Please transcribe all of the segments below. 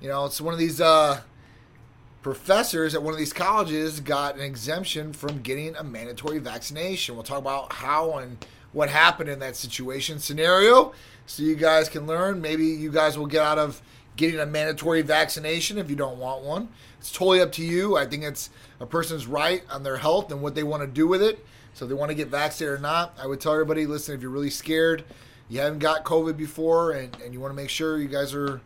You know, it's one of these uh, professors at one of these colleges got an exemption from getting a mandatory vaccination. We'll talk about how and what happened in that situation scenario so you guys can learn. Maybe you guys will get out of getting a mandatory vaccination if you don't want one. It's totally up to you. I think it's a person's right on their health and what they want to do with it. So they want to get vaccinated or not, I would tell everybody listen, if you're really scared, you haven't got COVID before, and, and you want to make sure you guys are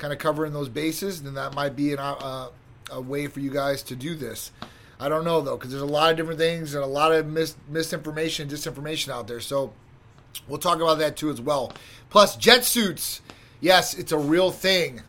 kind of covering those bases, then that might be an, uh, a way for you guys to do this. I don't know though, because there's a lot of different things and a lot of mis- misinformation, disinformation out there. So we'll talk about that too as well. Plus, jet suits. Yes, it's a real thing.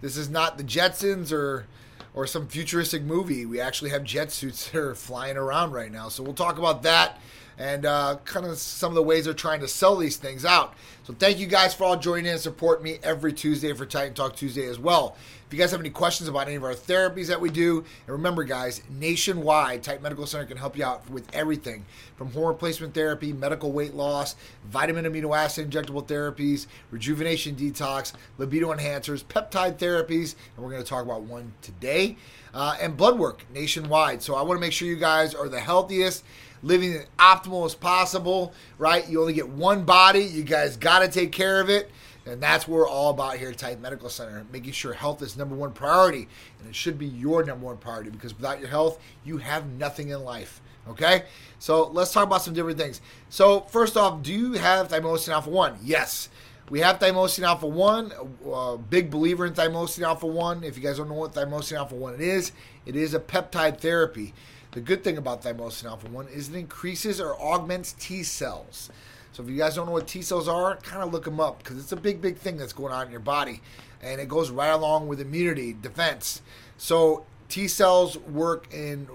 This is not the Jetsons or or some futuristic movie. We actually have jet suits that are flying around right now. So we'll talk about that and uh, kind of some of the ways they're trying to sell these things out. So thank you guys for all joining in and support me every Tuesday for Titan Talk Tuesday as well. If you guys have any questions about any of our therapies that we do, and remember, guys, nationwide, Titan Medical Center can help you out with everything from hormone replacement therapy, medical weight loss, vitamin amino acid injectable therapies, rejuvenation detox, libido enhancers, peptide therapies, and we're going to talk about one today, uh, and blood work nationwide. So I want to make sure you guys are the healthiest living as optimal as possible, right? You only get one body. You guys got to take care of it. And that's what we're all about here at Titan Medical Center, making sure health is number one priority. And it should be your number one priority because without your health, you have nothing in life. Okay? So let's talk about some different things. So, first off, do you have thymosin alpha 1? Yes. We have thymosin alpha 1, uh, big believer in thymosin alpha 1. If you guys don't know what thymosin alpha 1 is, it is a peptide therapy. The good thing about thymosin alpha 1 is it increases or augments T cells. So if you guys don't know what T cells are, kind of look them up because it's a big, big thing that's going on in your body. And it goes right along with immunity, defense. So T cells work in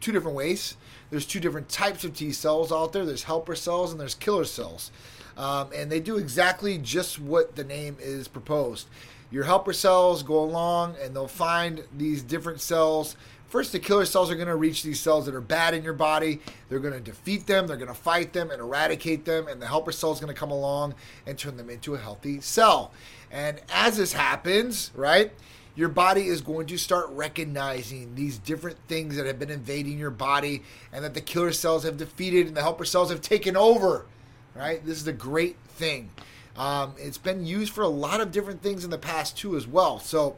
two different ways. There's two different types of T cells out there. There's helper cells and there's killer cells. Um, and they do exactly just what the name is proposed. Your helper cells go along and they'll find these different cells First, the killer cells are going to reach these cells that are bad in your body. They're going to defeat them, they're going to fight them and eradicate them, and the helper cell is going to come along and turn them into a healthy cell. And as this happens, right, your body is going to start recognizing these different things that have been invading your body and that the killer cells have defeated and the helper cells have taken over, right? This is a great thing. Um, it's been used for a lot of different things in the past, too, as well. So,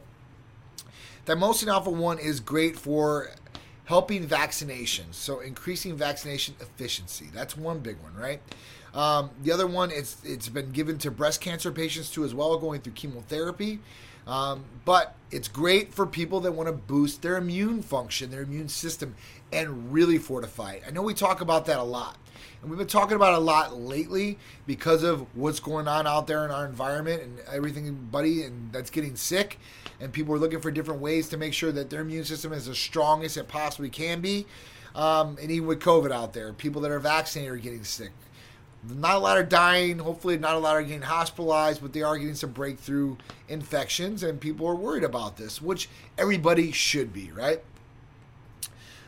Thymosin alpha 1 is great for helping vaccinations, so increasing vaccination efficiency. That's one big one, right? Um, the other one, it's it's been given to breast cancer patients too, as well, going through chemotherapy. Um, but it's great for people that want to boost their immune function, their immune system, and really fortify it. I know we talk about that a lot. And we've been talking about a lot lately because of what's going on out there in our environment and everything, buddy, and that's getting sick. And people are looking for different ways to make sure that their immune system is as strong as it possibly can be. Um, and even with COVID out there, people that are vaccinated are getting sick. Not a lot are dying. Hopefully, not a lot are getting hospitalized, but they are getting some breakthrough infections, and people are worried about this, which everybody should be, right?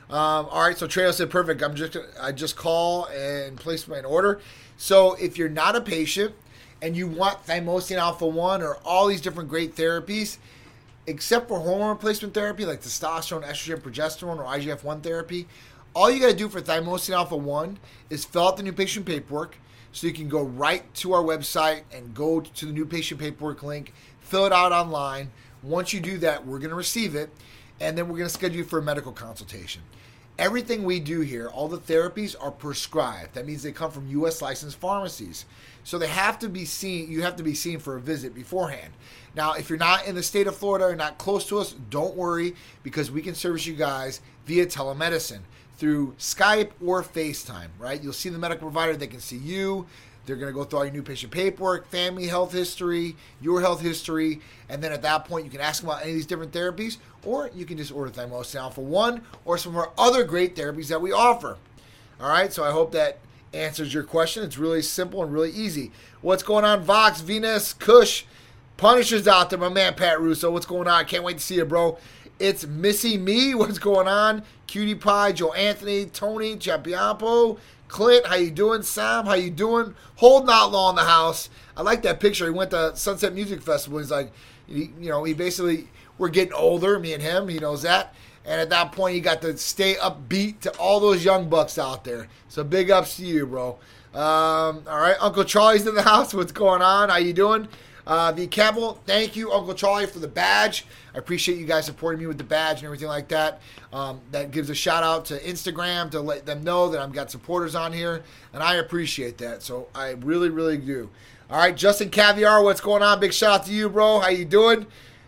Um, all right, so Trey said, perfect. I'm just I just call and place my order. So if you're not a patient and you want thymosin alpha one or all these different great therapies, except for hormone replacement therapy like testosterone, estrogen, progesterone, or IGF one therapy, all you got to do for thymosin alpha one is fill out the new patient paperwork. So you can go right to our website and go to the new patient paperwork link, fill it out online. Once you do that, we're going to receive it, and then we're going to schedule you for a medical consultation. Everything we do here, all the therapies are prescribed. That means they come from U.S. licensed pharmacies. So they have to be seen, you have to be seen for a visit beforehand. Now, if you're not in the state of Florida or not close to us, don't worry because we can service you guys via telemedicine through Skype or FaceTime, right? You'll see the medical provider, they can see you. They're going to go through all your new patient paperwork, family health history, your health history, and then at that point you can ask them about any of these different therapies, or you can just order Thymosin Alpha 1 or some of our other great therapies that we offer. All right, so I hope that answers your question. It's really simple and really easy. What's going on, Vox, Venus, Kush, Punishers out there, my man Pat Russo? What's going on? Can't wait to see you, bro. It's Missy Me. What's going on? Cutie Pie, Joe Anthony, Tony, Champiampo, Clint. How you doing? Sam, how you doing? Holden Outlaw in the house. I like that picture. He went to Sunset Music Festival. He's like, you know, he basically we're getting older, me and him. He knows that. And at that point, you got to stay upbeat to all those young bucks out there. So big ups to you, bro. Um, all right, Uncle Charlie's in the house. What's going on? How you doing? Uh, the Campbell, thank you, Uncle Charlie, for the badge. I appreciate you guys supporting me with the badge and everything like that. Um, that gives a shout out to Instagram to let them know that I've got supporters on here, and I appreciate that. So I really, really do. All right, Justin Caviar, what's going on? Big shout out to you, bro. How you doing?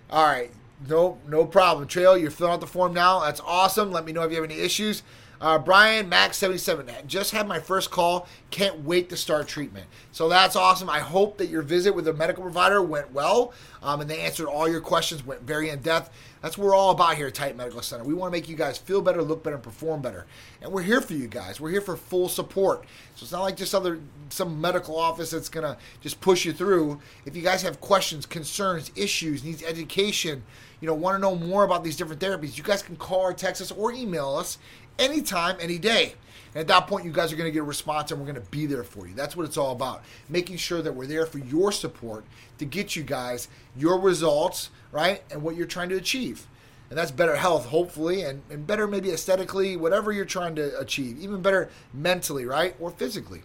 All right, no, no problem. Trail, you're filling out the form now. That's awesome. Let me know if you have any issues. Uh, Brian Max seventy seven just had my first call. Can't wait to start treatment. So that's awesome. I hope that your visit with a medical provider went well, um, and they answered all your questions. Went very in depth. That's what we're all about here at Titan Medical Center. We want to make you guys feel better, look better, and perform better. And we're here for you guys. We're here for full support. So it's not like just other some medical office that's gonna just push you through. If you guys have questions, concerns, issues, needs education, you know, want to know more about these different therapies, you guys can call or text us or email us anytime, any day. And at that point, you guys are going to get a response and we're going to be there for you. That's what it's all about. Making sure that we're there for your support to get you guys your results, right? And what you're trying to achieve. And that's better health, hopefully, and, and better maybe aesthetically, whatever you're trying to achieve. Even better mentally, right? Or physically.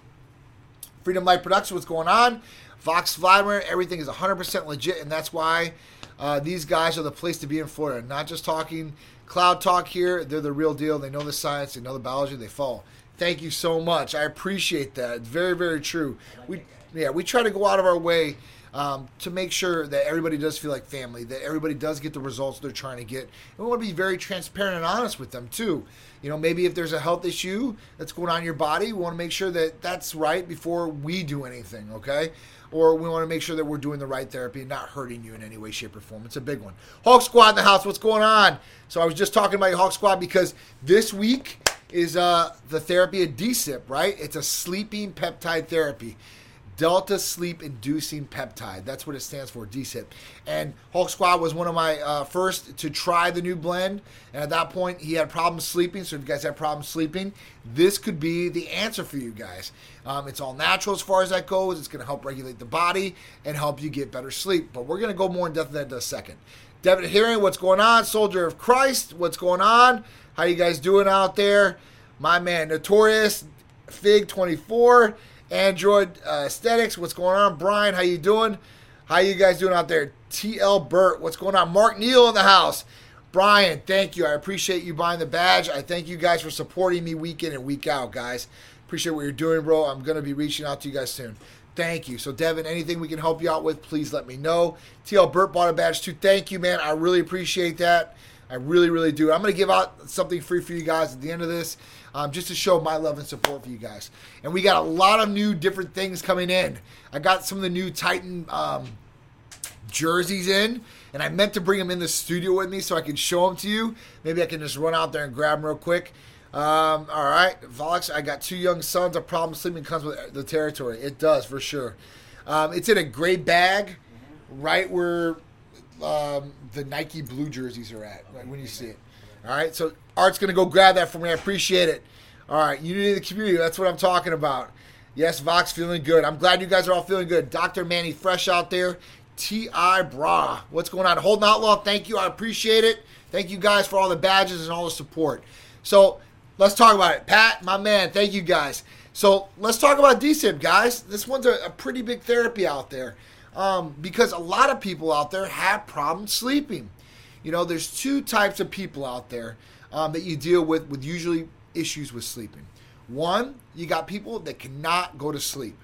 Freedom Light Production, what's going on? Vox Vladimir, everything is 100% legit, and that's why uh, these guys are the place to be in Florida. Not just talking cloud talk here, they're the real deal. They know the science, they know the biology, they follow. Thank you so much. I appreciate that. It's very, very true. We, yeah, we try to go out of our way um, to make sure that everybody does feel like family, that everybody does get the results they're trying to get. And we want to be very transparent and honest with them too. You know, maybe if there's a health issue that's going on in your body, we want to make sure that that's right before we do anything. Okay, or we want to make sure that we're doing the right therapy and not hurting you in any way, shape, or form. It's a big one. Hawk Squad in the house. What's going on? So I was just talking about Hawk Squad because this week is uh, the therapy of DSIP, right? It's a sleeping peptide therapy. Delta Sleep Inducing Peptide. That's what it stands for, DSIP. And Hulk Squad was one of my uh, first to try the new blend. And at that point, he had problems sleeping. So if you guys have problems sleeping, this could be the answer for you guys. Um, it's all natural as far as that goes. It's going to help regulate the body and help you get better sleep. But we're going to go more in depth in that in a second. Devin Hearing, what's going on? Soldier of Christ, what's going on? How you guys doing out there? My man, Notorious, Fig 24. Android uh, Aesthetics. What's going on, Brian? How you doing? How you guys doing out there? TL Burt. What's going on? Mark Neal in the house. Brian, thank you. I appreciate you buying the badge. I thank you guys for supporting me week in and week out, guys. Appreciate what you're doing, bro. I'm to be reaching out to you guys soon. Thank you. So, Devin, anything we can help you out with, please let me know. TL Burt bought a badge too. Thank you, man. I really appreciate that. I really, really do. I'm going to give out something free for you guys at the end of this um, just to show my love and support for you guys. And we got a lot of new different things coming in. I got some of the new Titan um, jerseys in, and I meant to bring them in the studio with me so I can show them to you. Maybe I can just run out there and grab them real quick. Um, all right, Vox, I got two young sons. A problem sleeping comes with the territory. It does for sure. Um, it's in a gray bag, right where um, the Nike blue jerseys are at, right when you see it. All right, so Art's to go grab that for me. I appreciate it. All right, unity of the community. That's what I'm talking about. Yes, Vox feeling good. I'm glad you guys are all feeling good. Dr. Manny Fresh out there. T.I. Bra. What's going on? Holden Outlaw, thank you. I appreciate it. Thank you guys for all the badges and all the support. So let's talk about it. Pat, my man, thank you guys. So let's talk about DSIP, guys. This one's a, a pretty big therapy out there um, because a lot of people out there have problems sleeping. You know, there's two types of people out there um, that you deal with with usually issues with sleeping. One, you got people that cannot go to sleep.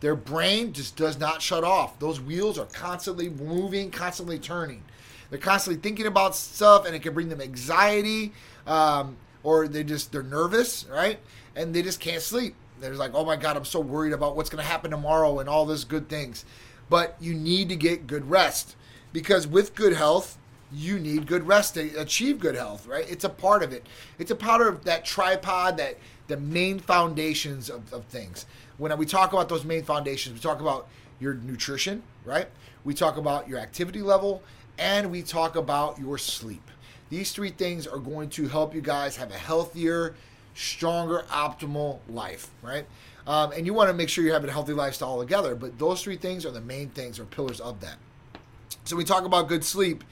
Their brain just does not shut off. Those wheels are constantly moving, constantly turning. They're constantly thinking about stuff, and it can bring them anxiety, um, or they just they're nervous, right? And they just can't sleep. They're like, oh my god, I'm so worried about what's going to happen tomorrow and all this good things. But you need to get good rest because with good health, you need good rest to achieve good health, right? It's a part of it. It's a part of that tripod, that the main foundations of, of things. When we talk about those main foundations, we talk about your nutrition, right? We talk about your activity level, and we talk about your sleep. These three things are going to help you guys have a healthier, stronger, optimal life, right? Um, and you want to make sure you have a healthy lifestyle together. But those three things are the main things or pillars of that. So we talk about good sleep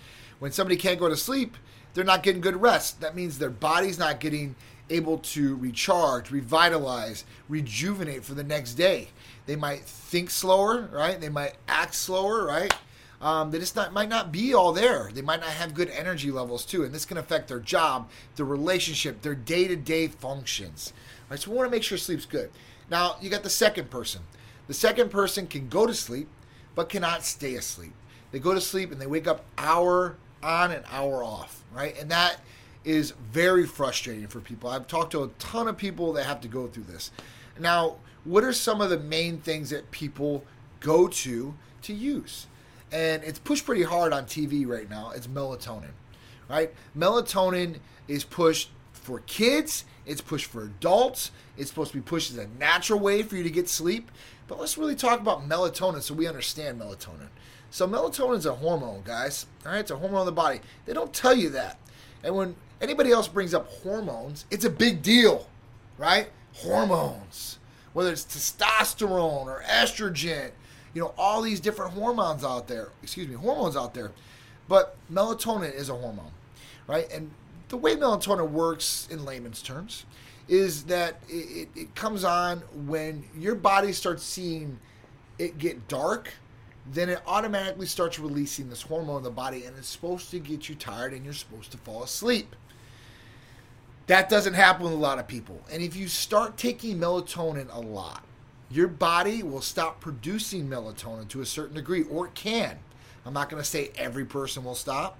When somebody can't go to sleep, they're not getting good rest. That means their body's not getting able to recharge, revitalize, rejuvenate for the next day. They might think slower, right? They might act slower, right? Um, they just not, might not be all there. They might not have good energy levels too, and this can affect their job, their relationship, their day-to-day functions. Right, so we want to make sure sleep's good. Now you got the second person. The second person can go to sleep, but cannot stay asleep. They go to sleep and they wake up hour on and hour off, right? And that is very frustrating for people. I've talked to a ton of people that have to go through this. Now, what are some of the main things that people go to to use? And it's pushed pretty hard on TV right now. It's melatonin, right? Melatonin is pushed for kids, it's pushed for adults, it's supposed to be pushed as a natural way for you to get sleep. But let's really talk about melatonin so we understand melatonin. So melatonin is a hormone, guys. All right, it's a hormone of the body. They don't tell you that. And when anybody else brings up hormones, it's a big deal, right? Hormones, whether it's testosterone or estrogen, you know, all these different hormones out there. Excuse me, hormones out there. But melatonin is a hormone, right? And the way melatonin works in layman's terms is that it, it comes on when your body starts seeing it get dark then it automatically starts releasing this hormone in the body and it's supposed to get you tired and you're supposed to fall asleep. That doesn't happen with a lot of people. And if you start taking melatonin a lot, your body will stop producing melatonin to a certain degree, or it can. I'm not going to say every person will stop,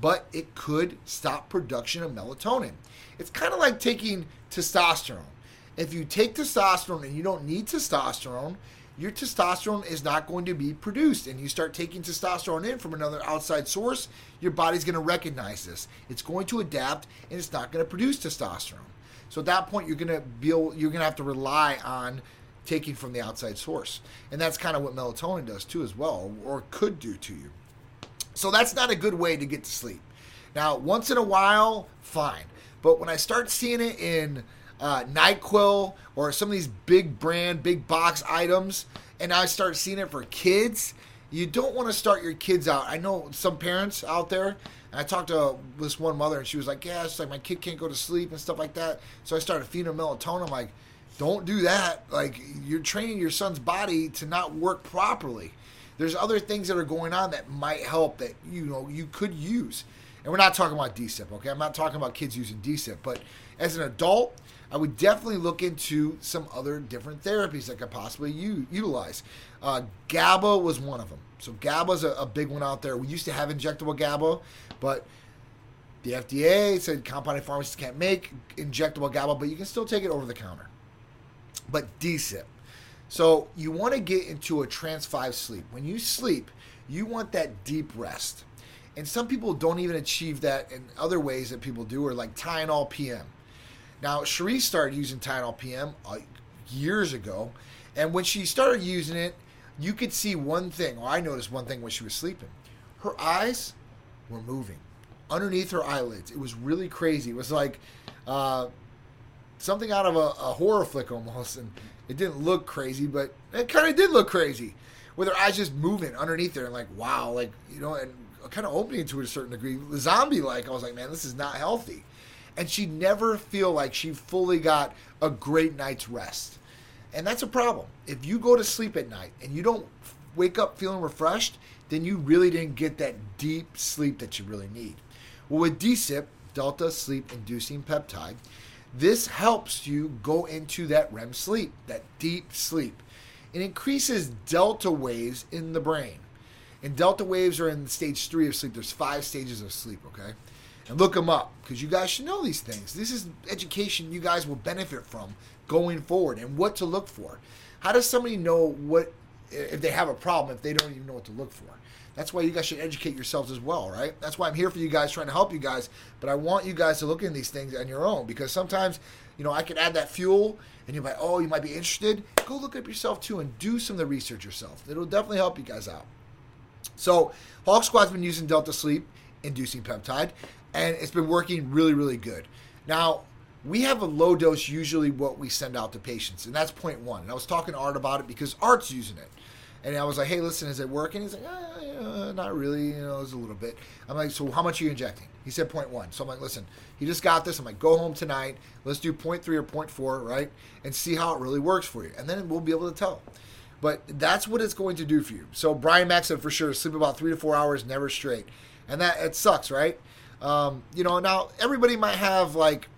but it could stop production of melatonin. It's kind of like taking testosterone. If you take testosterone and you don't need testosterone, your testosterone is not going to be produced. And you start taking testosterone in from another outside source, your body's going to recognize this. It's going to adapt and it's not going to produce testosterone. So at that point, you're going to be able, you're going to have to rely on taking from the outside source. And that's kind of what melatonin does too, as well, or could do to you. So that's not a good way to get to sleep. Now, once in a while, fine. But when I start seeing it in uh, NyQuil or some of these big brand, big box items, and I start seeing it for kids, you don't want to start your kids out. I know some parents out there. I talked to this one mother, and she was like, "Yeah, it's like my kid can't go to sleep and stuff like that." So I started feeding him melatonin. I'm like, "Don't do that. Like you're training your son's body to not work properly. There's other things that are going on that might help that you know you could use." And we're not talking about DSIP, okay? I'm not talking about kids using DSIP, but as an adult, I would definitely look into some other different therapies that could possibly u- utilize. Uh, GABA was one of them. So GABA is a, a big one out there. We used to have injectable GABA, but the FDA said compounded pharmacists can't make injectable GABA, but you can still take it over the counter. But DSIP. So you want to get into a trance 5 sleep. When you sleep, you want that deep rest. And some people don't even achieve that in other ways that people do, or like Tylenol PM. Now, Cherie started using Tylenol PM uh, years ago, and when she started using it, you could see one thing, or I noticed one thing when she was sleeping. Her eyes were moving underneath her eyelids. It was really crazy. It was like uh, something out of a, a horror flick almost, and it didn't look crazy, but it kind of did look crazy with her eyes just moving underneath there and like wow like you know and kind of opening to a certain degree zombie like i was like man this is not healthy and she never feel like she fully got a great night's rest. And that's a problem. If you go to sleep at night and you don't wake up feeling refreshed, then you really didn't get that deep sleep that you really need. Well, with DSIP, Delta Sleep Inducing Peptide, this helps you go into that REM sleep, that deep sleep. It increases delta waves in the brain. And delta waves are in stage three of sleep. There's five stages of sleep, okay? And look them up because you guys should know these things. This is education you guys will benefit from going forward and what to look for. How does somebody know what if they have a problem if they don't even know what to look for? That's why you guys should educate yourselves as well, right? That's why I'm here for you guys, trying to help you guys. But I want you guys to look into these things on your own because sometimes, you know, I can add that fuel and you're like, oh, you might be interested. Go look up yourself too and do some of the research yourself. It'll definitely help you guys out. So, Hawk Squad's been using Delta Sleep inducing peptide and it's been working really, really good. Now, we have a low dose, usually what we send out to patients, and that's point one. And I was talking to Art about it because Art's using it. And I was like, hey, listen, is it working? He's like, uh, yeah, not really. You know, it's a little bit. I'm like, so how much are you injecting? He said 0.1. So I'm like, listen, he just got this. I'm like, go home tonight. Let's do 0.3 or 0.4, right? And see how it really works for you. And then we'll be able to tell. But that's what it's going to do for you. So Brian Mack said for sure, sleep about three to four hours, never straight. And that, it sucks, right? Um, you know, now everybody might have like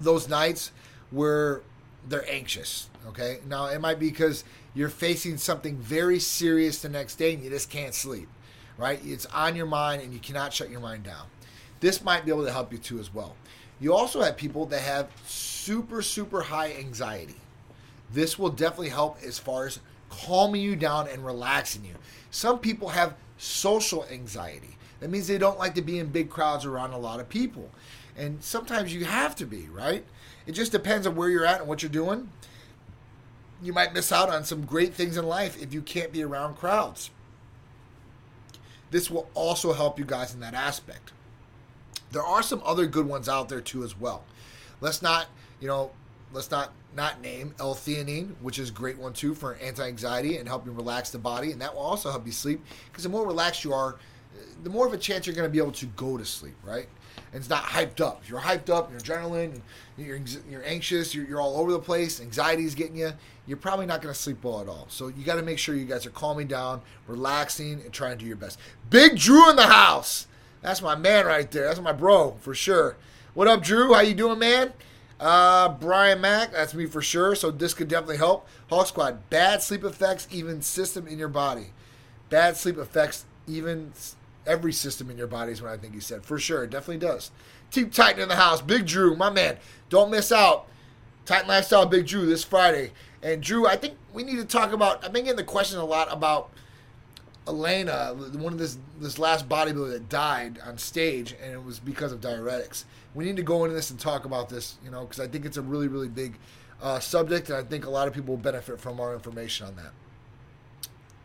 those nights where they're anxious. Okay. Now it might be because you're facing something very serious the next day and you just can't sleep, right? It's on your mind and you cannot shut your mind down. This might be able to help you too as well. You also have people that have super, super high anxiety. This will definitely help as far as calming you down and relaxing you. Some people have social anxiety. That means they don't like to be in big crowds around a lot of people. And sometimes you have to be, right? It just depends on where you're at and what you're doing. You might miss out on some great things in life if you can't be around crowds. This will also help you guys in that aspect. There are some other good ones out there too as well. Let's not, you know, let's not not name L-theanine, which is a great one too for anti-anxiety and helping relax the body, and that will also help you sleep because the more relaxed you are, the more of a chance you're going to be able to go to sleep, right? And it's not hyped up. If you're hyped up, you're adrenaline, you're, you're anxious, you're, you're all over the place, anxiety is getting you, you're probably not going to sleep well at all. So you got to make sure you guys are calming down, relaxing, and trying to do your best. Big Drew in the house. That's my man right there. That's my bro for sure. What up, Drew? How you doing, man? Uh, Brian Mack, that's me for sure. So this could definitely help. Hawk Squad, bad sleep affects even system in your body. Bad sleep affects even every system in your body is what I think he said. For sure, it definitely does. Team Titan in the house. Big Drew, my man. Don't miss out. Titan Lifestyle Big Drew this Friday. And Drew, I think we need to talk about. I've been getting the question a lot about Elena, one of this this last bodybuilder that died on stage, and it was because of diuretics. We need to go into this and talk about this, you know, because I think it's a really really big uh, subject, and I think a lot of people will benefit from our information on that.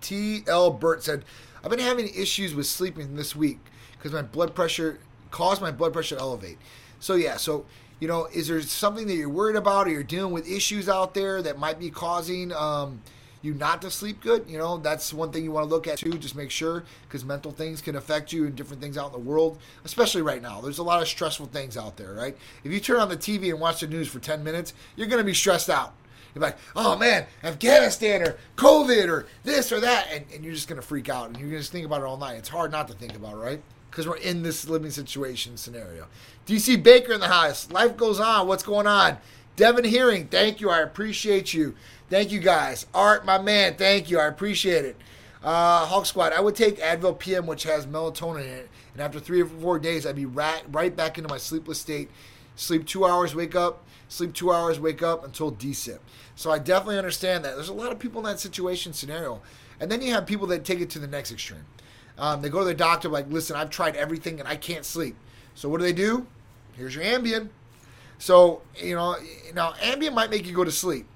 T. L. Burt said, I've been having issues with sleeping this week because my blood pressure caused my blood pressure to elevate. So yeah, so you know, is there something that you're worried about, or you're dealing with issues out there that might be causing um, you not to sleep good? You know, that's one thing you want to look at too. Just make sure because mental things can affect you and different things out in the world, especially right now. There's a lot of stressful things out there, right? If you turn on the TV and watch the news for 10 minutes, you're going to be stressed out. You're like, oh man, Afghanistan or COVID or this or that, and, and you're just gonna freak out and you're gonna just think about it all night. It's hard not to think about, it, right? Because we're in this living situation scenario. DC Baker in the house. Life goes on. What's going on? Devin Hearing, thank you. I appreciate you. Thank you guys. Art, my man, thank you. I appreciate it. Uh, Hawk Squad, I would take Advil PM, which has melatonin in it, and after three or four days, I'd be right, right back into my sleepless state. Sleep two hours, wake up, sleep two hours, wake up until DSIP. So I definitely understand that. There's a lot of people in that situation scenario. And then you have people that take it to the next extreme. Um, they go to the doctor, like, listen, I've tried everything and I can't sleep. So what do they do? Here's your Ambien. So, you know, now Ambien might make you go to sleep.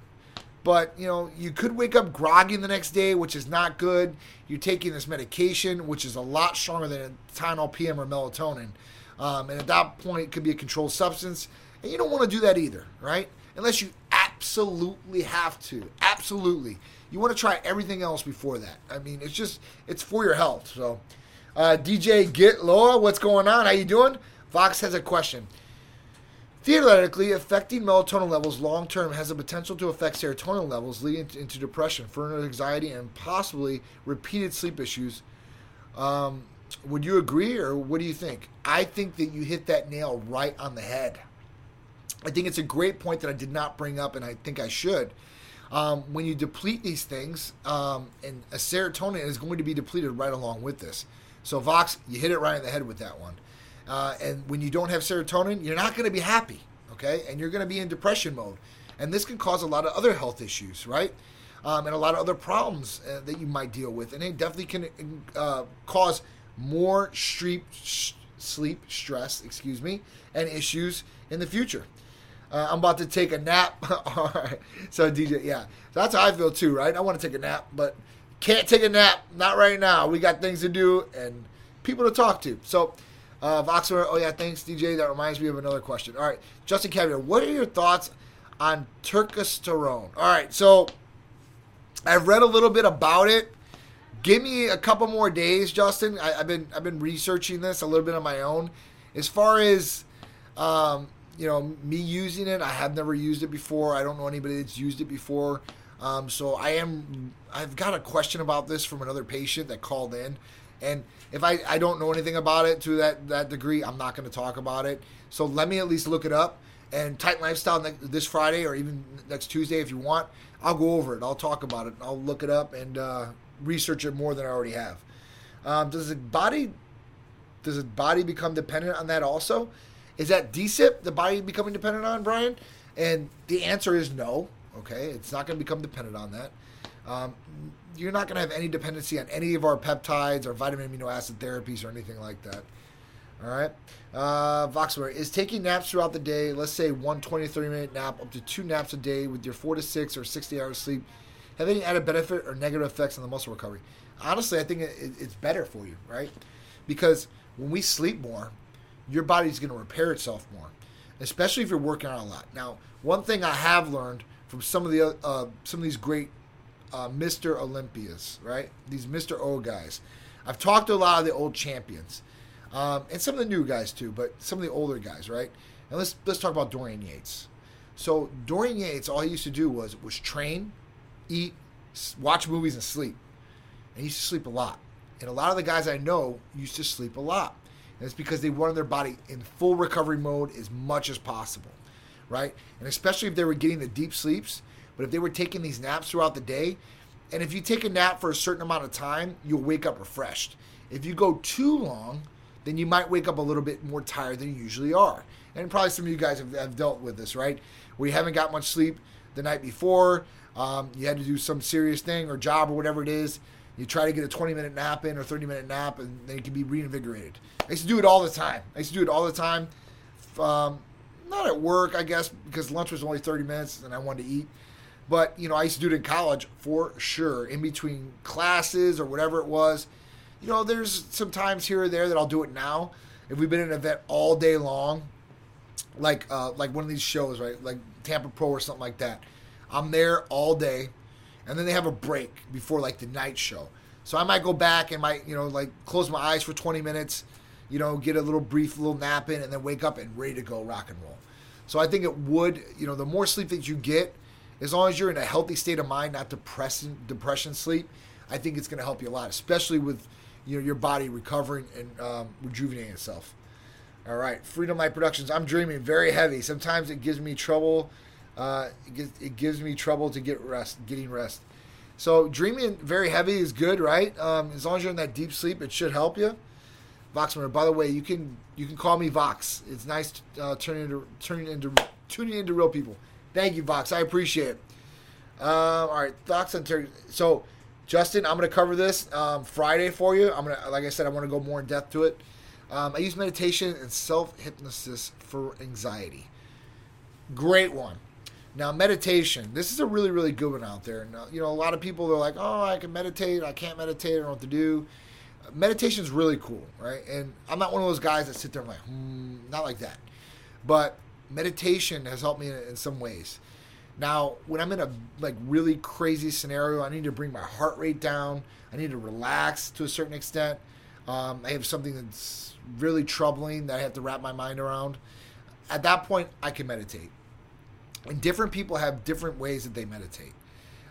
But, you know, you could wake up groggy the next day, which is not good. You're taking this medication, which is a lot stronger than Tylenol PM or melatonin. Um, and at that point, it could be a controlled substance. And you don't want to do that either, right? Unless you absolutely have to. Absolutely. You want to try everything else before that. I mean, it's just, it's for your health. So, uh, DJ Get Loa, what's going on? How you doing? Fox has a question. Theoretically, affecting melatonin levels long term has the potential to affect serotonin levels, leading into depression, further anxiety, and possibly repeated sleep issues. Um, would you agree, or what do you think? I think that you hit that nail right on the head. I think it's a great point that I did not bring up, and I think I should. Um, when you deplete these things, um, and a serotonin is going to be depleted right along with this. So, Vox, you hit it right in the head with that one. Uh, and when you don't have serotonin, you're not going to be happy, okay? And you're going to be in depression mode. And this can cause a lot of other health issues, right? Um, and a lot of other problems uh, that you might deal with. And it definitely can uh, cause more sleep, sleep stress, excuse me, and issues in the future. Uh, I'm about to take a nap. All right. So DJ, yeah, that's how I feel too, right? I want to take a nap, but can't take a nap. Not right now. We got things to do and people to talk to. So, uh, Voxer, oh yeah, thanks DJ. That reminds me of another question. All right, Justin Caviar, what are your thoughts on testosterone? All right, so I've read a little bit about it. Give me a couple more days, Justin. I, have been I've been researching this a little bit on my own. As far as um, you know, me using it, I have never used it before. I don't know anybody that's used it before. Um, so I am. I've got a question about this from another patient that called in, and if I, I don't know anything about it to that that degree, I'm not going to talk about it. So let me at least look it up. And Titan Lifestyle next, this Friday or even next Tuesday, if you want, I'll go over it. I'll talk about it. I'll look it up and uh, research it more than I already have. Um, does the body does the body become dependent on that also? Is that DSIP the body becoming dependent on, Brian? And the answer is no. Okay, it's not going to become dependent on that. Um, you're not going to have any dependency on any of our peptides or vitamin amino acid therapies or anything like that. All right. Uh, Voxler is taking naps throughout the day. Let's say one 20, 30 minute nap, up to two naps a day with your four to six or 60 hours sleep. Have any added benefit or negative effects on the muscle recovery? Honestly, I think it, it, it's better for you, right? Because when we sleep more, your body's going to repair itself more, especially if you're working out a lot. Now, one thing I have learned from some of the uh, some of these great uh, Mr. Olympias, right? These Mr. O guys. I've talked to a lot of the old champions, um, and some of the new guys too, but some of the older guys, right? And let's let's talk about Dorian Yates. So Dorian Yates, all he used to do was was train, eat, watch movies, and sleep. And he used to sleep a lot. And a lot of the guys I know used to sleep a lot. It's because they wanted their body in full recovery mode as much as possible right? And especially if they were getting the deep sleeps, but if they were taking these naps throughout the day, and if you take a nap for a certain amount of time, you'll wake up refreshed. If you go too long, then you might wake up a little bit more tired than you usually are. And probably some of you guys have, have dealt with this, right? Where you haven't got much sleep the night before, um, you had to do some serious thing or job or whatever it is. You try to get a 20 minute nap in or 30 minute nap, and then you can be reinvigorated. I used to do it all the time. I used to do it all the time. Um, not at work, I guess, because lunch was only 30 minutes and I wanted to eat. But, you know, I used to do it in college for sure, in between classes or whatever it was. You know, there's some times here or there that I'll do it now. If we've been in an event all day long, like uh, like one of these shows, right? Like Tampa Pro or something like that. I'm there all day, and then they have a break before like the night show. So I might go back and might you know like close my eyes for 20 minutes, you know, get a little brief little nap in, and then wake up and ready to go rock and roll. So I think it would, you know, the more sleep that you get, as long as you're in a healthy state of mind, not depression depression sleep, I think it's going to help you a lot, especially with you know your body recovering and um, rejuvenating itself. All right, Freedom Light Productions. I'm dreaming very heavy. Sometimes it gives me trouble. Uh, it, gives, me trouble to get rest, getting rest. So dreaming very heavy is good, right? Um, as long as you're in that deep sleep, it should help you. Voxmer. By the way, you can you can call me Vox. It's nice uh, turning into turning into tuning into real people. Thank you, Vox. I appreciate it. Um, all right, thoughts on Terry. So, Justin, I'm to cover this um, Friday for you. I'm gonna, like I said, I want to go more in depth to it. Um, I use meditation and self hypnosis for anxiety. Great one. Now, meditation. This is a really, really good one out there. Uh, you know, a lot of people are like, "Oh, I can meditate. I can't meditate. I don't know what to do." meditation is really cool, right? And I'm not one of those guys that sit there and like, hmm, not like that. But meditation has helped me in, in some ways. Now, when I'm in a like really crazy scenario, I need to bring my heart rate down. I need to relax to a certain extent. Um, I have something that's really troubling that I have to wrap my mind around. At that point, I can meditate. And different people have different ways that they meditate.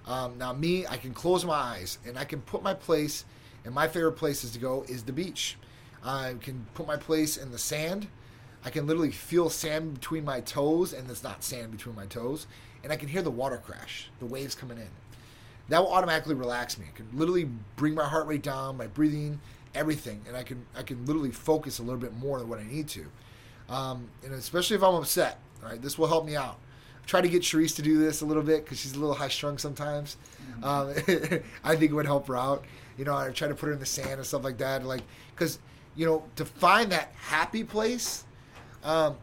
Um, now, me, I can close my eyes and I can put my place and my favorite places to go is the beach. I can put my place in the sand. I can literally feel sand between my toes, and it's not sand between my toes. And I can hear the water crash, the waves coming in. That will automatically relax me. It can literally bring my heart rate down, my breathing, everything, and I can I can literally focus a little bit more than what I need to. Um, and especially if I'm upset, right, this will help me out. Try to get Charisse to do this a little bit because she's a little high strung sometimes. Mm-hmm. Um, I think it would help her out you know, I try to put her in the sand and stuff like that. Like, because, you know, to find that happy place, um,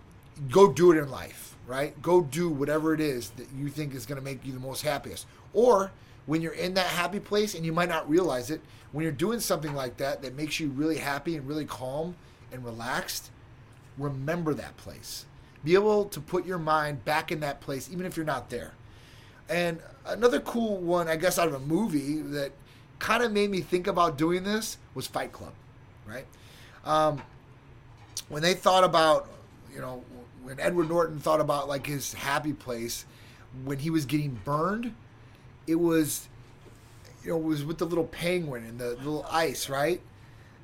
go do it in life, right? Go do whatever it is that you think is going to make you the most happiest. Or when you're in that happy place and you might not realize it, when you're doing something like that that makes you really happy and really calm and relaxed, remember that place. Be able to put your mind back in that place, even if you're not there. And another cool one, I guess, out of a movie that kind of made me think about doing this was Fight Club, right? Um, when they thought about, you know, when Edward Norton thought about like his happy place, when he was getting burned, it was, you know, it was with the little penguin and the little ice, right?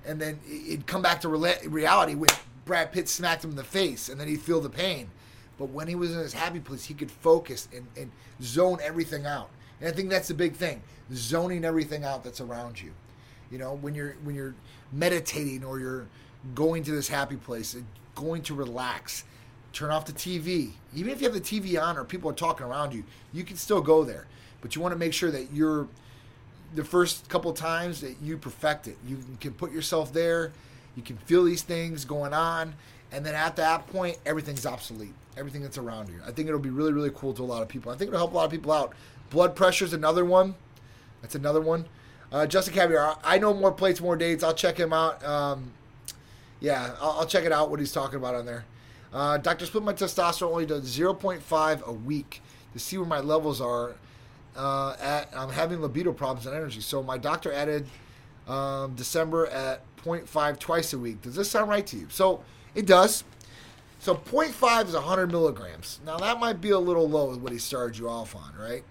And then it'd come back to reality when Brad Pitt smacked him in the face, and then he'd feel the pain. But when he was in his happy place, he could focus and, and zone everything out. And I think that's the big thing: zoning everything out that's around you. You know, when you're when you're meditating or you're going to this happy place, uh, going to relax, turn off the TV. Even if you have the TV on or people are talking around you, you can still go there. But you want to make sure that you're the first couple times that you perfect it. You can put yourself there. You can feel these things going on, and then at that point, everything's obsolete. Everything that's around you. I think it'll be really, really cool to a lot of people. I think it'll help a lot of people out. Blood pressure is another one. That's another one. Uh, Justin Caviar, I know more plates, more dates. I'll check him out. Um, yeah, I'll, I'll, check it out what he's talking about on there. Uh, Dr. Split my testosterone only does 0.5 a week to see where my levels are. Uh, at I'm having libido problems and energy. So my doctor added um, December at 0.5 twice a week. Does this sound right to you? So it does. So 0.5 is 100 milligrams. Now that might be a little low with what he started you off on, right?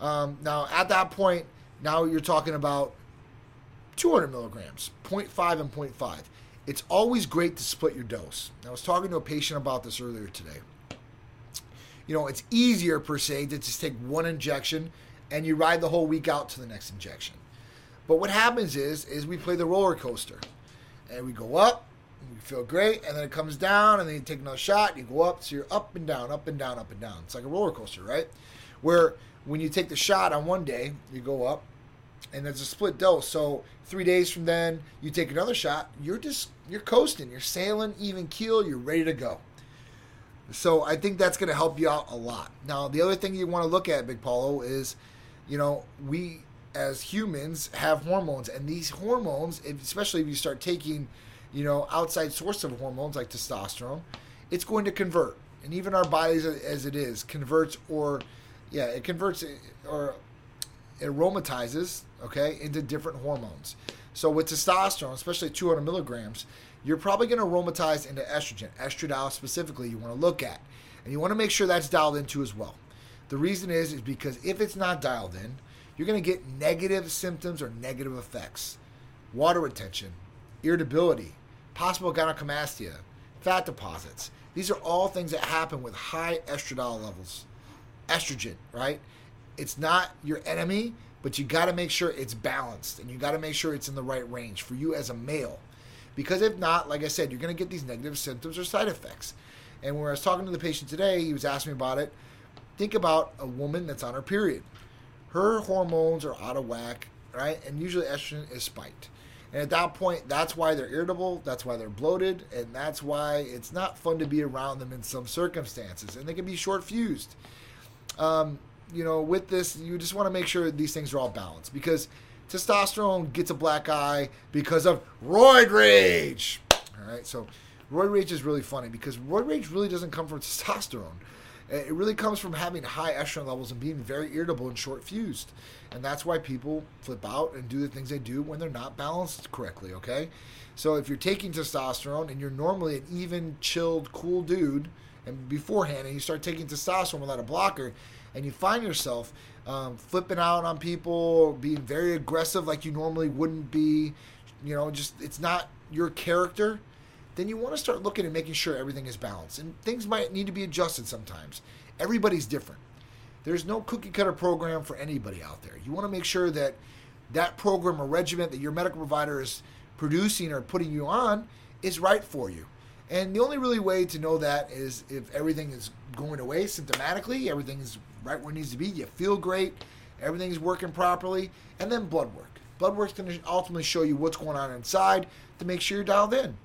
Um, now at that point, now you're talking about 200 milligrams, 0.5 and 0.5. It's always great to split your dose. I was talking to a patient about this earlier today. You know, it's easier per se to just take one injection and you ride the whole week out to the next injection. But what happens is, is we play the roller coaster, and we go up, we feel great, and then it comes down, and then you take another shot, you go up, so you're up and down, up and down, up and down. It's like a roller coaster, right? Where when you take the shot on one day, you go up, and there's a split dose. So three days from then, you take another shot. You're just you're coasting. You're sailing even keel. You're ready to go. So I think that's going to help you out a lot. Now the other thing you want to look at, Big Paulo, is you know we as humans have hormones, and these hormones, especially if you start taking you know outside source of hormones like testosterone, it's going to convert. And even our bodies as it is converts or yeah, it converts eh, or aromatizes, okay, into different hormones. So with testosterone, especially 200 milligrams, you're probably going to aromatize into estrogen, estradiol specifically. You want to look at, and you want to make sure that's dialed into as well. The reason is is because if it's not dialed in, you're going to get negative symptoms or negative effects, water retention, irritability, possible gynecomastia, fat deposits. These are all things that happen with high estradiol levels. Estrogen, right? it's not your enemy, but you got to make sure it's balanced and you got to make sure it's in the right range for you as a male. Because if not, like I said, you're going to get these negative symptoms or side effects. And when I was talking to the patient today, he was asking me about it. Think about a woman that's on her period. Her hormones are out of whack, right? And usually estrogen is spiked. And at that point, that's why they're irritable, that's why they're bloated, and that's why it's not fun to be around them in some circumstances. And they can be short fused. Um, you know, with this, you just want to make sure these things are all balanced because testosterone gets a black eye because of roid rage. All right, so roid rage is really funny because roid rage really doesn't come from testosterone. It really comes from having high estrogen levels and being very irritable and short fused. And that's why people flip out and do the things they do when they're not balanced correctly, okay? So if you're taking testosterone and you're normally an even, chilled, cool dude, and beforehand, and you start taking testosterone without a blocker, and you find yourself um, flipping out on people, being very aggressive like you normally wouldn't be, you know, just it's not your character, then you want to start looking and making sure everything is balanced. And things might need to be adjusted sometimes. Everybody's different. There's no cookie cutter program for anybody out there. You want to make sure that that program or regimen that your medical provider is producing or putting you on is right for you. And the only really way to know that is if everything is going away symptomatically, everything is right where it needs to be. You feel great, everything's working properly, and then blood work. Blood work's going to ultimately show you what's going on inside to make sure you're dialed in.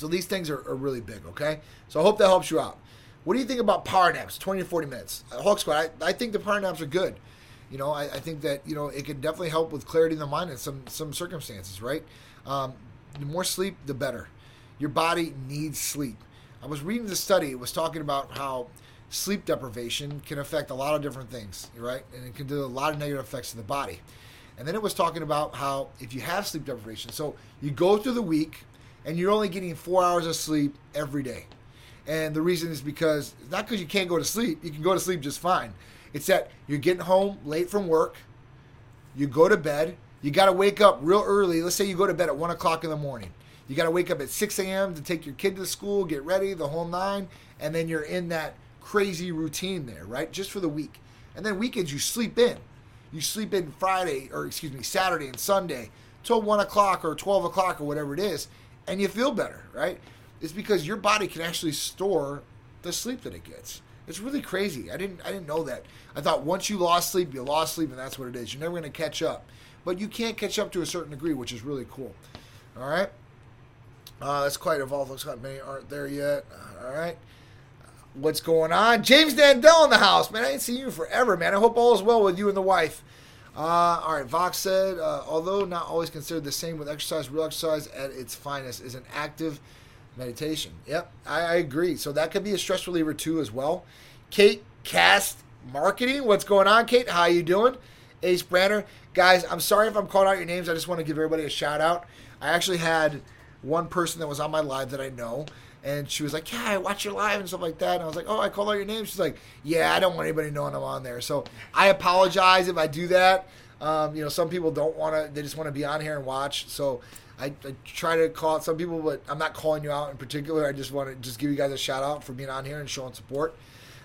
So these things are, are really big, okay? So I hope that helps you out. What do you think about power naps, 20 to 40 minutes? Uh, Hulk Squad, I, I think the power naps are good. You know, I, I, think that, you know, it can definitely help with clarity in the mind in some, some circumstances, right? Um, the more sleep, the better. Your body needs sleep. I was reading the study, it was talking about how sleep deprivation can affect a lot of different things, right? And it can do a lot of negative effects to the body. And then it was talking about how if you have sleep deprivation, so you go through the week and you're only getting four hours of sleep every day. And the reason is because it's not because you can't go to sleep, you can go to sleep just fine. It's that you're getting home late from work, you go to bed, you got to wake up real early. Let's say you go to bed at 1 o'clock in the morning. You got to wake up at 6 a.m. to take your kid to school, get ready, the whole nine, and then you're in that crazy routine there, right? Just for the week. And then weekends, you sleep in. You sleep in Friday, or excuse me, Saturday and Sunday till 1 o'clock or 12 o'clock or whatever it is, and you feel better, right? It's because your body can actually store the sleep that it gets. It's really crazy. I didn't I didn't know that. I thought once you lost sleep, you lost sleep, and that's what it is. You're never going to catch up, but you can't catch up to a certain degree, which is really cool. All right, uh, that's quite evolved. Looks like many aren't there yet. All right, what's going on? James Dandel in the house, man. I ain't seen you forever, man. I hope all is well with you and the wife. Uh, all right, Vox said, uh, although not always considered the same with exercise, real exercise at its finest is an active meditation. Yep, I, I agree. So that could be a stress reliever too, as well. Kate Cast Marketing, what's going on, Kate? How you doing? Ace Branner, guys. I'm sorry if I'm calling out your names. I just want to give everybody a shout out. I actually had one person that was on my live that I know and she was like, "Yeah, I watch your live and stuff like that." And I was like, "Oh, I called out your name." She's like, "Yeah, I don't want anybody knowing I'm on there." So I apologize if I do that. Um, you know, some people don't want to; they just want to be on here and watch. So I, I, try to call out some people, but I'm not calling you out in particular. I just want to just give you guys a shout out for being on here and showing support.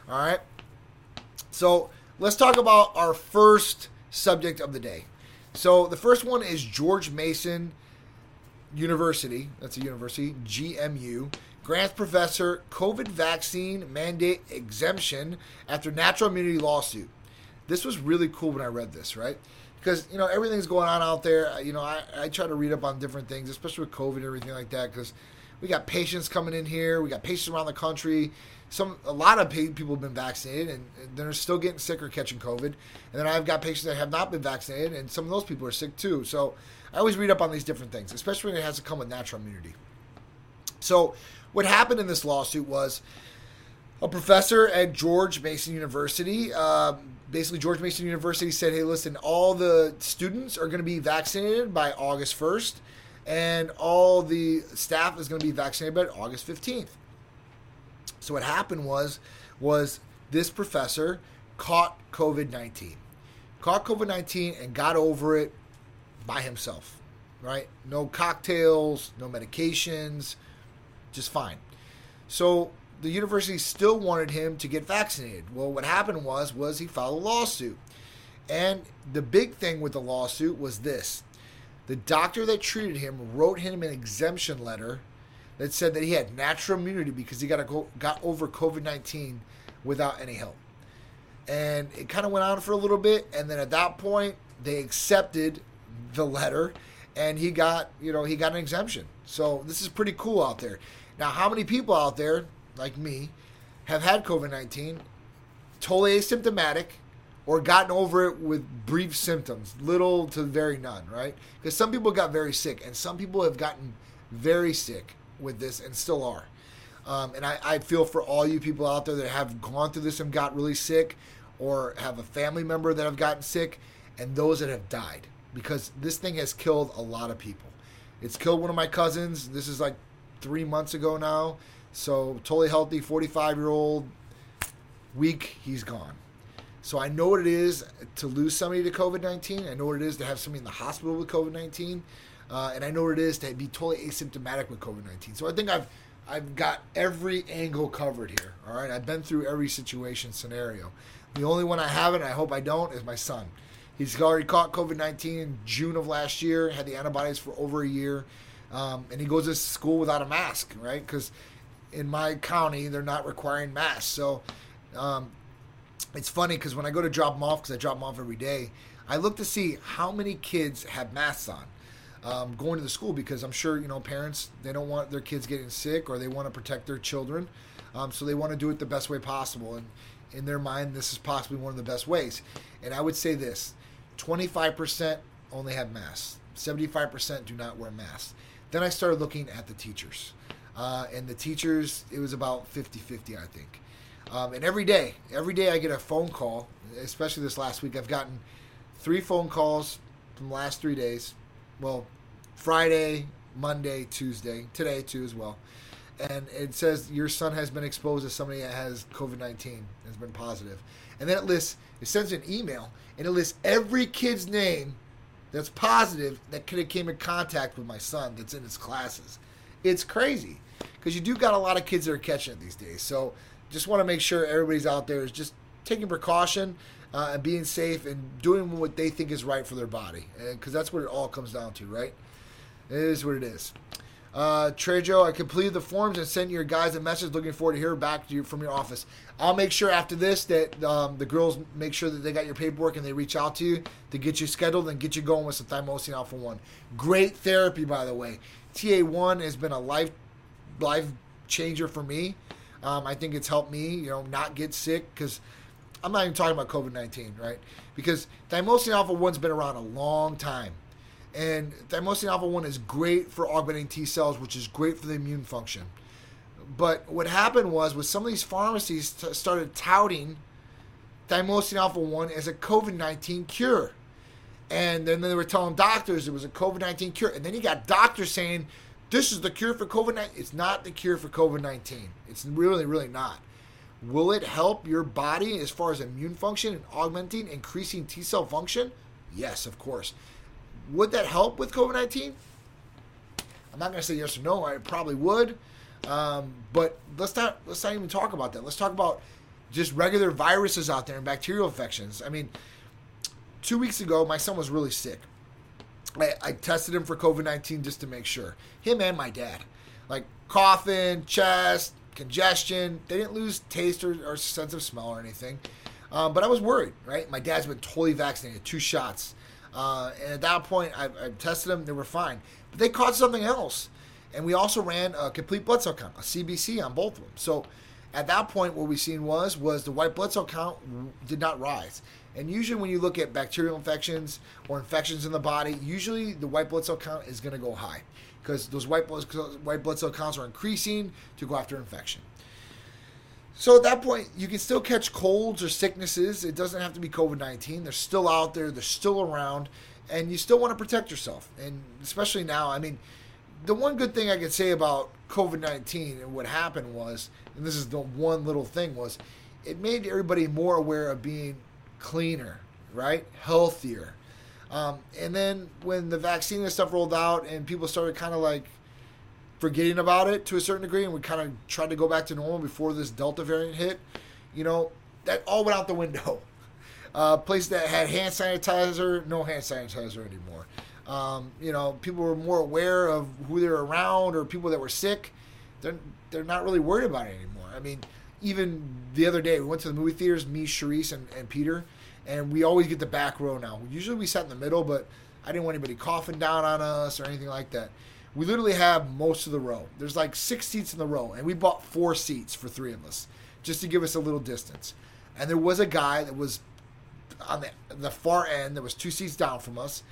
All right. So let's talk about our first subject of the day. So the first one is George Mason University. That's a university, GMU. Grants professor COVID vaccine mandate exemption after natural immunity lawsuit. This was really cool when I read this, right? Because you know everything's going on out there. You know, I, I try to read up on different things, especially with COVID and everything like that. Because we got patients coming in here, we got patients around the country. Some a lot of people have been vaccinated and they're still getting sick or catching COVID. And then I've got patients that have not been vaccinated, and some of those people are sick too. So I always read up on these different things, especially when it has to come with natural immunity. So what happened in this lawsuit was a professor at George Mason University. Uh, basically, George Mason University said, "Hey, listen, all the students are going to be vaccinated by August 1st, and all the staff is going to be vaccinated by August 15th." So what happened was, was this professor caught COVID 19, caught COVID 19, and got over it by himself. Right? No cocktails, no medications just fine. So the university still wanted him to get vaccinated. Well, what happened was was he filed a lawsuit. And the big thing with the lawsuit was this. The doctor that treated him wrote him an exemption letter that said that he had natural immunity because he got go, got over COVID-19 without any help. And it kind of went on for a little bit and then at that point they accepted the letter and he got, you know, he got an exemption. So this is pretty cool out there. Now, how many people out there, like me, have had COVID 19, totally asymptomatic, or gotten over it with brief symptoms, little to very none, right? Because some people got very sick, and some people have gotten very sick with this and still are. Um, and I, I feel for all you people out there that have gone through this and got really sick, or have a family member that have gotten sick, and those that have died, because this thing has killed a lot of people. It's killed one of my cousins. This is like three months ago now. So totally healthy, 45 year old, week, he's gone. So I know what it is to lose somebody to COVID 19. I know what it is to have somebody in the hospital with COVID 19. Uh, and I know what it is to be totally asymptomatic with COVID 19. So I think I've I've got every angle covered here. All right, I've been through every situation scenario. The only one I haven't, I hope I don't, is my son. He's already caught COVID 19 in June of last year, had the antibodies for over a year. Um, and he goes to school without a mask, right? Because in my county, they're not requiring masks. So um, it's funny because when I go to drop them off, because I drop them off every day, I look to see how many kids have masks on. Um, going to the school because I'm sure you know parents they don't want their kids getting sick or they want to protect their children, um, so they want to do it the best way possible. And in their mind, this is possibly one of the best ways. And I would say this: 25% only have masks, 75% do not wear masks. Then I started looking at the teachers. Uh, and the teachers, it was about 50 50, I think. Um, and every day, every day I get a phone call, especially this last week. I've gotten three phone calls from the last three days. Well, Friday, Monday, Tuesday, today too as well. And it says your son has been exposed to somebody that has COVID 19, has been positive. And then it lists, it sends an email, and it lists every kid's name that's positive that could have came in contact with my son that's in his classes. It's crazy because you do got a lot of kids that are catching it these days. So just want to make sure everybody's out there is just taking precaution uh, and being safe and doing what they think is right for their body because that's what it all comes down to, right? It is what it is. Uh, Trejo, I completed the forms and sent your guys a message. Looking forward to hear back you from your office. I'll make sure after this that um, the girls make sure that they got your paperwork and they reach out to you to get you scheduled and get you going with some thymosin alpha one. Great therapy, by the way. TA one has been a life life changer for me. Um, I think it's helped me, you know, not get sick because I'm not even talking about COVID nineteen, right? Because thymosin alpha one's been around a long time. And thymosin alpha 1 is great for augmenting T cells, which is great for the immune function. But what happened was, with some of these pharmacies t- started touting thymosin alpha 1 as a COVID 19 cure. And then they were telling doctors it was a COVID 19 cure. And then you got doctors saying, this is the cure for COVID 19. It's not the cure for COVID 19. It's really, really not. Will it help your body as far as immune function and augmenting, increasing T cell function? Yes, of course. Would that help with COVID 19? I'm not going to say yes or no. I probably would. Um, but let's not let's not even talk about that. Let's talk about just regular viruses out there and bacterial infections. I mean, two weeks ago, my son was really sick. I, I tested him for COVID 19 just to make sure. Him and my dad. Like coughing, chest, congestion. They didn't lose taste or, or sense of smell or anything. Um, but I was worried, right? My dad's been totally vaccinated, two shots. Uh, and at that point, I, I, tested them; they were fine. But they caught something else, and we also ran a complete blood cell count, a CBC, on both of them. So at that point, what we seen was was the white blood cell count did not rise. And usually, when you look at bacterial infections or infections in the body, usually the white blood cell count is going to go high because those white blood white blood cell counts are increasing to go after infection. So at that point, you can still catch colds or sicknesses. It doesn't have to be COVID 19. They're still out there, they're still around, and you still want to protect yourself. And especially now, I mean, the one good thing I could say about COVID 19 and what happened was, and this is the one little thing, was it made everybody more aware of being cleaner, right? Healthier. Um, and then when the vaccine and stuff rolled out and people started kind of like forgetting about it to a certain degree, and we kind of tried to go back to normal before this Delta variant hit. You know, that all went out the window. Uh, places that had hand sanitizer, no hand sanitizer anymore. Um, you know, people were more aware of who they were around or people that were sick. They're they're not really worried about it anymore. I mean, even the other day we went to the movie theaters, me, Sharice, and, and Peter, and we always get the back row now. Usually we sat in the middle, but I didn't want anybody coughing down on us or anything like that we literally have most of the row. There's like six seats in the row, and we bought four seats for three of us just to give us a little distance. And there was a guy that was on the, the far end that was two seats down from us,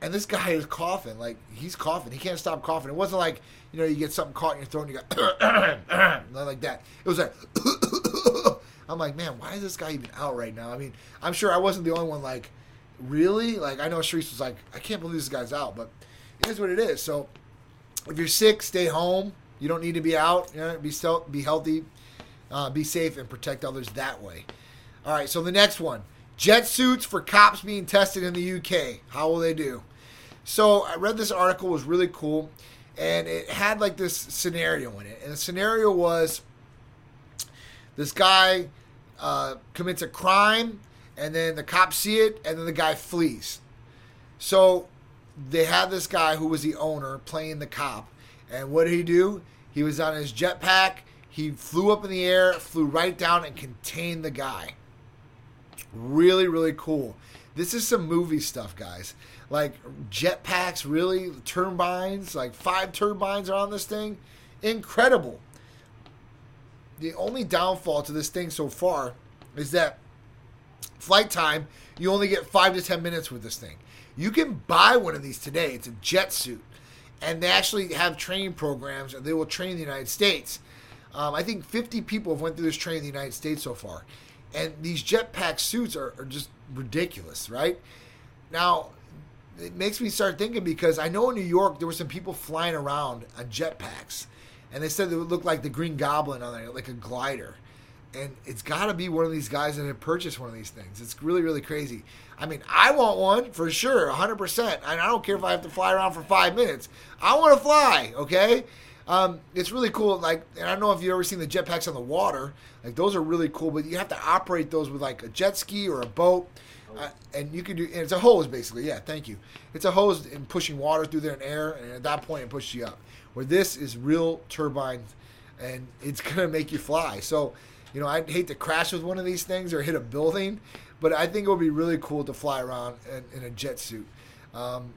and this guy is coughing like he's coughing. He can't stop coughing. It wasn't like you know you get something caught in your throat and you go like that. It was like I'm like man, why is this guy even out right now? I mean, I'm sure I wasn't the only one like really like I know Sharice was like I can't believe this guy's out, but it is what it is. So if you're sick, stay home. You don't need to be out. You know, be self, be healthy, uh, be safe, and protect others that way. All right. So the next one: jet suits for cops being tested in the UK. How will they do? So I read this article. was really cool, and it had like this scenario in it. And the scenario was this guy uh, commits a crime, and then the cops see it, and then the guy flees. So they had this guy who was the owner playing the cop. And what did he do? He was on his jetpack. He flew up in the air, flew right down, and contained the guy. Really, really cool. This is some movie stuff, guys. Like jetpacks, really, turbines, like five turbines are on this thing. Incredible. The only downfall to this thing so far is that flight time, you only get five to ten minutes with this thing. You can buy one of these today. It's a jet suit, and they actually have training programs, and they will train in the United States. Um, I think 50 people have went through this training in the United States so far, and these jetpack suits are, are just ridiculous, right? Now, it makes me start thinking because I know in New York there were some people flying around on jetpacks, and they said it would look like the Green Goblin on there, like a glider. And it's got to be one of these guys that have purchased one of these things. It's really, really crazy. I mean, I want one for sure, 100%. And I don't care if I have to fly around for five minutes. I want to fly, okay? Um, it's really cool. Like, and I don't know if you've ever seen the jetpacks on the water. Like, those are really cool, but you have to operate those with like a jet ski or a boat. Uh, and you can do, and it's a hose basically. Yeah, thank you. It's a hose and pushing water through there in air, and at that point it pushes you up. Where this is real turbines, and it's gonna make you fly. So, you know, I'd hate to crash with one of these things or hit a building, but I think it would be really cool to fly around in, in a jet suit. Um,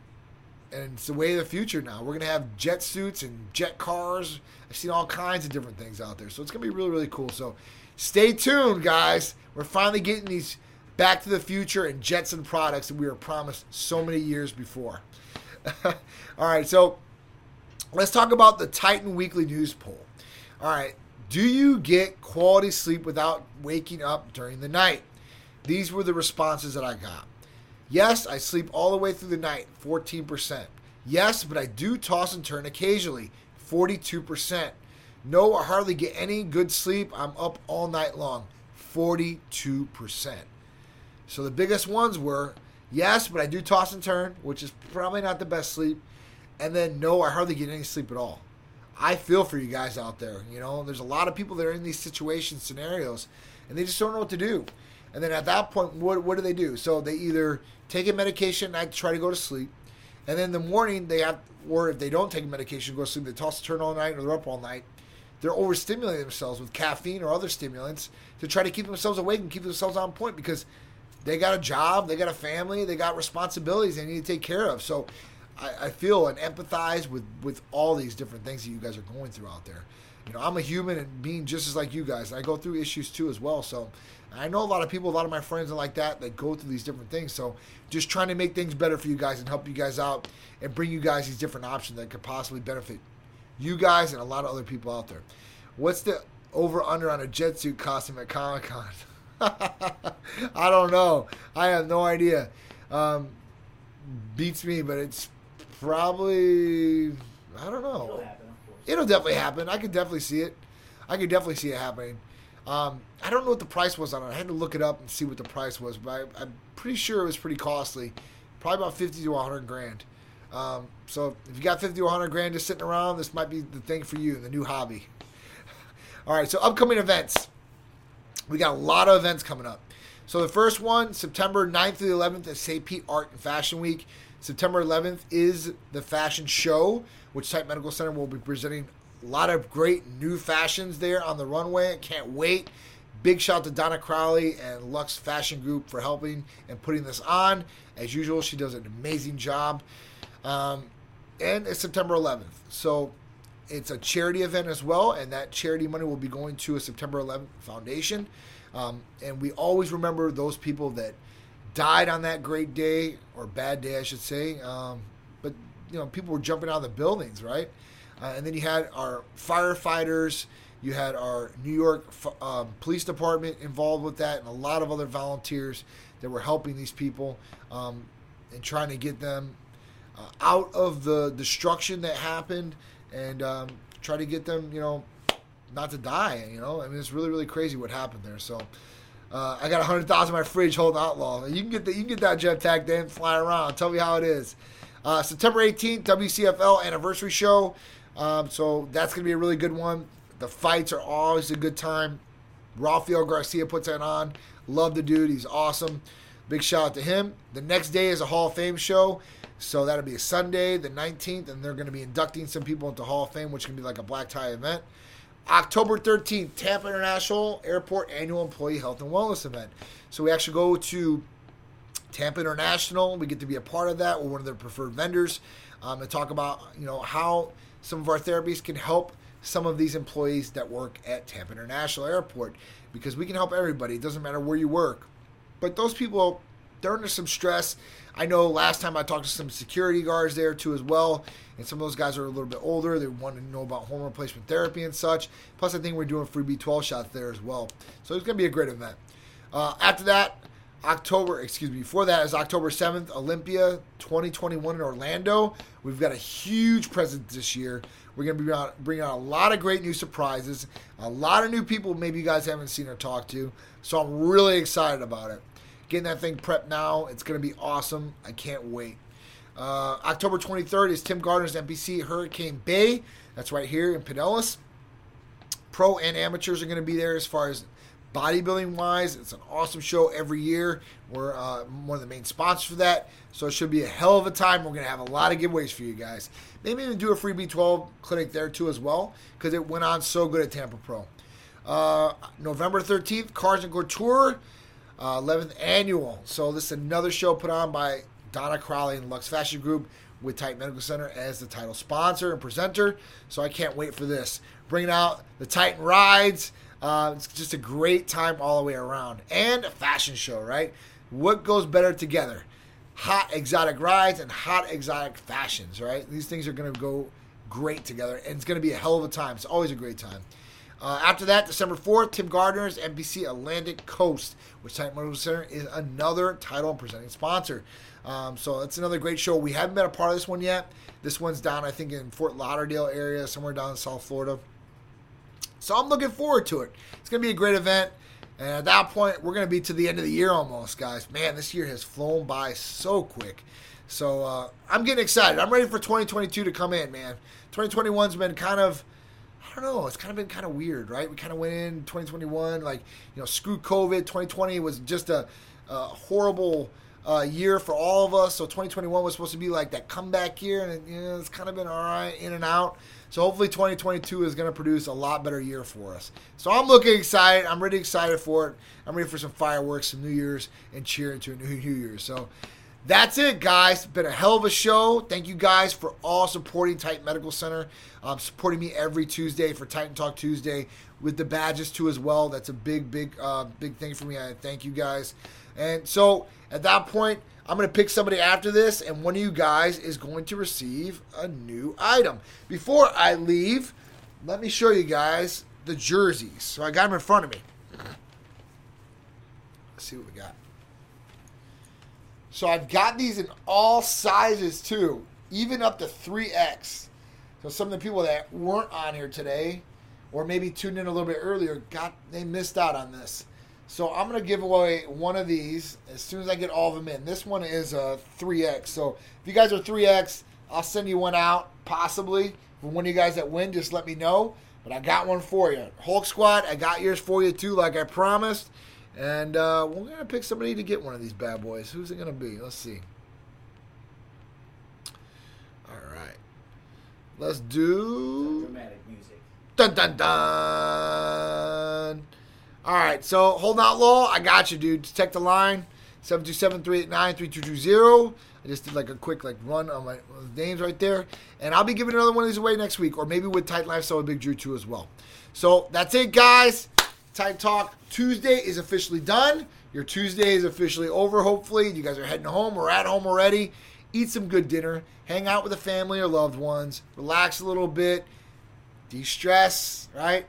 and it's the way of the future now. We're gonna have jet suits and jet cars. I've seen all kinds of different things out there, so it's gonna be really, really cool. So, stay tuned, guys. We're finally getting these Back to the Future and Jetson products that we were promised so many years before. All right, so let's talk about the Titan Weekly News Poll. All right, do you get quality sleep without waking up during the night? These were the responses that I got. Yes, I sleep all the way through the night, 14%. Yes, but I do toss and turn occasionally, 42%. No, I hardly get any good sleep. I'm up all night long, 42%. So the biggest ones were yes, but I do toss and turn, which is probably not the best sleep. And then no, I hardly get any sleep at all. I feel for you guys out there. You know, there's a lot of people that are in these situations, scenarios, and they just don't know what to do. And then at that point, what, what do they do? So they either take a medication and try to go to sleep. And then in the morning, they have, or if they don't take a medication, go to sleep, they toss and turn all night or they're up all night. They're overstimulating themselves with caffeine or other stimulants to try to keep themselves awake and keep themselves on point because they got a job, they got a family, they got responsibilities they need to take care of. So I, I, feel and empathize with with all these different things that you guys are going through out there. You know, I'm a human and being just as like you guys. I go through issues too as well. So I know a lot of people, a lot of my friends are like that that go through these different things. So just trying to make things better for you guys and help you guys out and bring you guys these different options that could possibly benefit you guys and a lot of other people out there. What's the over under on a jet suit costume at Comic Con? I don't know. I have no idea. Um, beats me, but it's probably I don't know. It'll, happen, It'll definitely happen. I could definitely see it. I could definitely see it happening. Um, I don't know what the price was on it. I had to look it up and see what the price was, but I, am pretty sure it was pretty costly. Probably about fifty to hundred grand. Um, so if you got fifty to hundred grand just sitting around, this might be the thing for you, the new hobby. All right, so upcoming events we got a lot of events coming up. So the first one, September 9th to the 11th is St. Pete Art and Fashion Week. September 11th is the fashion show, which Titan Medical Center will be presenting a lot of great new fashions there on the runway. I can't wait. Big shout to Donna Crowley and Lux Fashion Group for helping and putting this on. As usual, she does an amazing job. Um, and it's September 11th. So it's a charity event as well, and that charity money will be going to a September 11th foundation. Um, and we always remember those people that died on that great day or bad day, I should say. Um, but you know, people were jumping out of the buildings, right? Uh, and then you had our firefighters, you had our New York um, Police Department involved with that, and a lot of other volunteers that were helping these people um, and trying to get them uh, out of the destruction that happened and um, try to get them, you know, not to die. You know, I mean, it's really really crazy what happened there. So. Uh, I got a hundred thousand in my fridge Holden Outlaw. You can get the, you can get that jetpack then fly around. Tell me how it is. Uh, September 18th, WCFL anniversary show. Um, so that's gonna be a really good one. The fights are always a good time. Rafael Garcia puts that on. Love the dude. He's awesome. Big shout out to him. The next day is a Hall of Fame show. So that'll be a Sunday, the 19th, and they're going to be inducting some people into Hall of Fame, which can be like a black tie event. October 13th, Tampa International Airport Annual Employee Health and Wellness Event. So we actually go to Tampa International. We get to be a part of that. We're one of their preferred vendors um, and talk about you know how some of our therapies can help some of these employees that work at Tampa International Airport because we can help everybody. It doesn't matter where you work, but those people they're under some stress. I know last time I talked to some security guards there too as well, and some of those guys are a little bit older. They want to know about hormone replacement therapy and such. Plus, I think we're doing free B12 shots there as well. So it's going to be a great event. Uh, after that, October, excuse me, before that is October 7th, Olympia 2021 in Orlando. We've got a huge presence this year. We're going to be bringing out a lot of great new surprises, a lot of new people maybe you guys haven't seen or talked to. So I'm really excited about it. Getting that thing prepped now, it's going to be awesome. I can't wait. Uh, October 23rd is Tim Gardner's NPC Hurricane Bay. That's right here in Pinellas. Pro and amateurs are going to be there as far as bodybuilding wise. It's an awesome show every year. We're uh, one of the main sponsors for that. So it should be a hell of a time. We're going to have a lot of giveaways for you guys. Maybe even do a free B12 clinic there too as well because it went on so good at Tampa Pro. Uh, November 13th, Cars and Couture, uh, 11th annual. So this is another show put on by Donna Crowley and Lux Fashion Group with Titan Medical Center as the title sponsor and presenter. So I can't wait for this. Bringing out the Titan rides. Uh, it's just a great time all the way around. And a fashion show, right? What goes better together? Hot exotic rides and hot exotic fashions, right? These things are going to go great together, and it's going to be a hell of a time. It's always a great time. Uh, after that, December 4th, Tim Gardner's NPC Atlantic Coast, which Titan Medical Center is another title and presenting sponsor. Um, so it's another great show. We haven't been a part of this one yet. This one's down, I think, in Fort Lauderdale area, somewhere down in South Florida. So I'm looking forward to it. It's going to be a great event. And at that point, we're going to be to the end of the year almost, guys. Man, this year has flown by so quick. So uh, I'm getting excited. I'm ready for 2022 to come in, man. 2021's been kind of, I don't know, it's kind of been kind of weird, right? We kind of went in 2021, like, you know, screw COVID. 2020 was just a, a horrible uh, year for all of us. So 2021 was supposed to be like that comeback year, and you know, it's kind of been all right, in and out. So hopefully 2022 is going to produce a lot better year for us. So I'm looking excited. I'm really excited for it. I'm ready for some fireworks, some New Year's, and cheer into a new New Year's. So that's it, guys. Been a hell of a show. Thank you guys for all supporting Titan Medical Center, um, supporting me every Tuesday for Titan Talk Tuesday with the badges too as well. That's a big, big, uh, big thing for me. I thank you guys. And so at that point, I'm going to pick somebody after this, and one of you guys is going to receive a new item. Before I leave, let me show you guys the jerseys. So I got them in front of me. Let's see what we got. So I've got these in all sizes too, even up to 3X. So some of the people that weren't on here today, or maybe tuned in a little bit earlier, got they missed out on this. So I'm to give away one of these as soon as I get all of them in. This one is a 3X. So if you guys are 3X, I'll send you one out, possibly. For one of you guys that win, just let me know. But I got one for you. Hulk Squad, I got yours for you too, like I promised. And uh, we're going to pick somebody to get one of these bad boys. Who's it going to be? Let's see. All right. Let's do. Dramatic music. Dun dun dun. All right, so Holden Outlaw. I got you, dude. Detect the line. 727-389-3220. I just did like a quick like run on my names right there. And I'll be giving another one of these away next week, or maybe with Tight Lifestyle with Big Drew too as well. So that's it, guys. Talk Tuesday is officially done. Your Tuesday is officially over, hopefully. You guys are heading home or at home already. Eat some good dinner. Hang out with the family or loved ones. Relax a little bit. De-stress, right?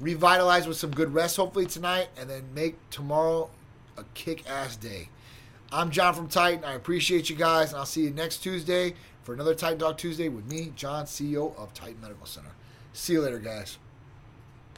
revitalize with some good rest hopefully tonight, and then make tomorrow a kick ass day. I'm John from Titan. I appreciate you guys, and I'll see you next Tuesday for another Titan Talk Tuesday with me, John, CEO of Titan Medical Center. See you later, guys.